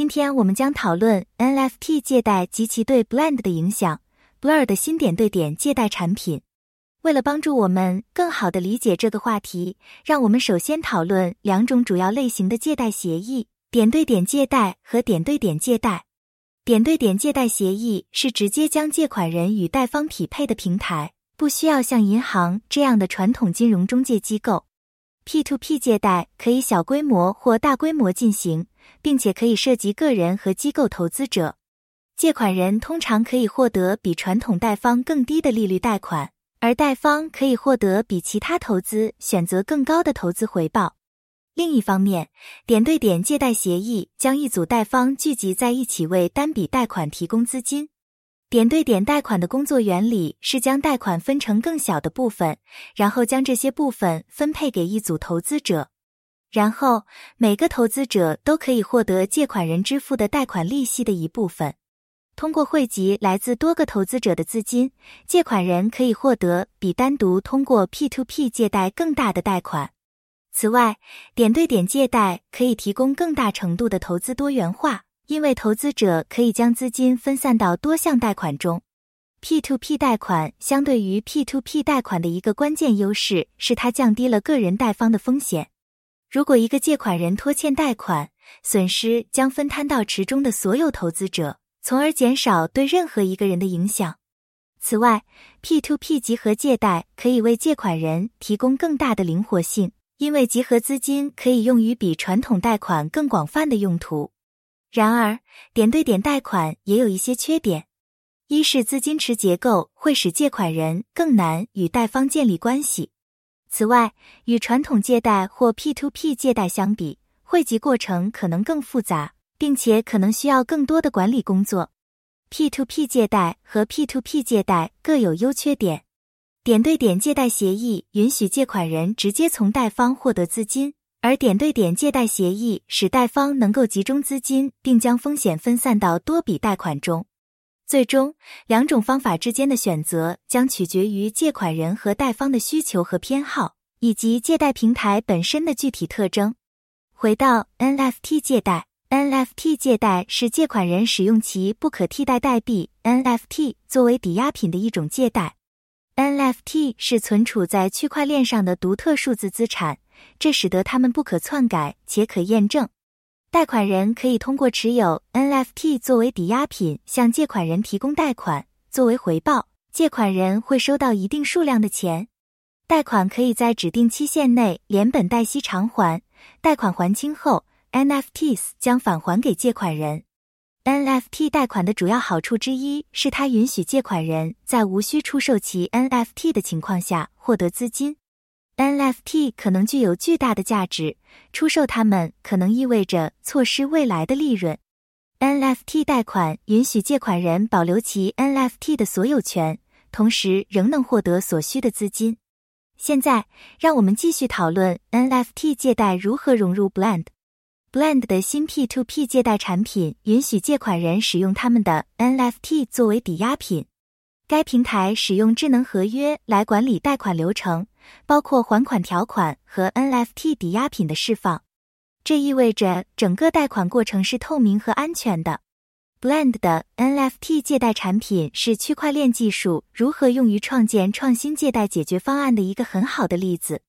今天我们将讨论 NFT 借贷及其对 Blend 的影响，Blur 的新点对点借贷产品。为了帮助我们更好地理解这个话题，让我们首先讨论两种主要类型的借贷协议：点对点借贷和点对点借贷。点对点借贷协议是直接将借款人与贷方匹配的平台，不需要像银行这样的传统金融中介机构。P2P 借贷可以小规模或大规模进行，并且可以涉及个人和机构投资者。借款人通常可以获得比传统贷方更低的利率贷款。而贷方可以获得比其他投资选择更高的投资回报。另一方面，点对点借贷协议将一组贷方聚集在一起，为单笔贷款提供资金。点对点贷款的工作原理是将贷款分成更小的部分，然后将这些部分分配给一组投资者，然后每个投资者都可以获得借款人支付的贷款利息的一部分。通过汇集来自多个投资者的资金，借款人可以获得比单独通过 P2P 借贷更大的贷款。此外，点对点借贷可以提供更大程度的投资多元化，因为投资者可以将资金分散到多项贷款中。P2P 贷款相对于 P2P 贷款的一个关键优势是，它降低了个人贷方的风险。如果一个借款人拖欠贷款，损失将分摊到池中的所有投资者。从而减少对任何一个人的影响。此外，P2P 集合借贷可以为借款人提供更大的灵活性，因为集合资金可以用于比传统贷款更广泛的用途。然而，点对点贷款也有一些缺点：一是资金池结构会使借款人更难与贷方建立关系；此外，与传统借贷或 P2P 借贷相比，汇集过程可能更复杂。并且可能需要更多的管理工作。P2P 借贷和 P2P 借贷各有优缺点。点对点借贷协议允许借款人直接从贷方获得资金，而点对点借贷协议使贷方能够集中资金，并将风险分散到多笔贷款中。最终，两种方法之间的选择将取决于借款人和贷方的需求和偏好，以及借贷平台本身的具体特征。回到 NFT 借贷。NFT 借贷是借款人使用其不可替代代币 NFT 作为抵押品的一种借贷。NFT 是存储在区块链上的独特数字资产，这使得它们不可篡改且可验证。贷款人可以通过持有 NFT 作为抵押品向借款人提供贷款，作为回报，借款人会收到一定数量的钱。贷款可以在指定期限内连本带息偿还，贷款还清后。NFTs 将返还给借款人。NFT 贷款的主要好处之一是，它允许借款人在无需出售其 NFT 的情况下获得资金。NFT 可能具有巨大的价值，出售它们可能意味着错失未来的利润。NFT 贷款允许借款人保留其 NFT 的所有权，同时仍能获得所需的资金。现在，让我们继续讨论 NFT 借贷如何融入 Blend。Blend 的新 P2P 借贷产品允许借款人使用他们的 NFT 作为抵押品。该平台使用智能合约来管理贷款流程，包括还款条款和 NFT 抵押品的释放。这意味着整个贷款过程是透明和安全的。Blend 的 NFT 借贷产品是区块链技术如何用于创建创新借贷解决方案的一个很好的例子。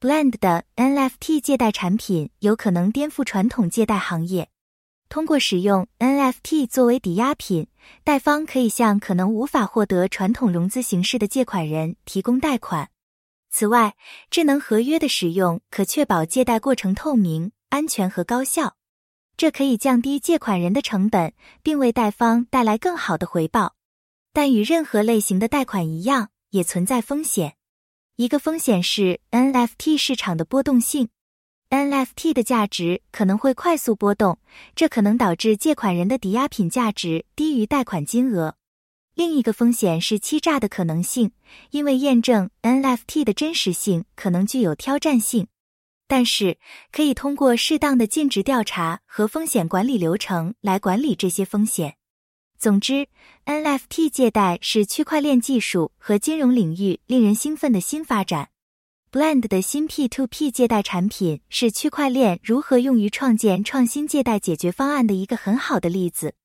Blend 的 NFT 借贷产品有可能颠覆传统借贷行业。通过使用 NFT 作为抵押品，贷方可以向可能无法获得传统融资形式的借款人提供贷款。此外，智能合约的使用可确保借贷过程透明、安全和高效，这可以降低借款人的成本，并为贷方带来更好的回报。但与任何类型的贷款一样，也存在风险。一个风险是 NFT 市场的波动性，NFT 的价值可能会快速波动，这可能导致借款人的抵押品价值低于贷款金额。另一个风险是欺诈的可能性，因为验证 NFT 的真实性可能具有挑战性。但是，可以通过适当的尽职调查和风险管理流程来管理这些风险。总之，NFT 借贷是区块链技术和金融领域令人兴奋的新发展。Blend 的新 P2P 借贷产品是区块链如何用于创建创新借贷解决方案的一个很好的例子。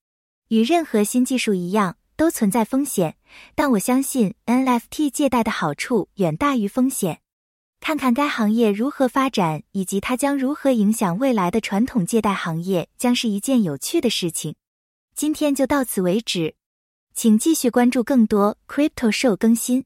与任何新技术一样，都存在风险，但我相信 NFT 借贷的好处远大于风险。看看该行业如何发展，以及它将如何影响未来的传统借贷行业，将是一件有趣的事情。今天就到此为止，请继续关注更多 Crypto Show 更新。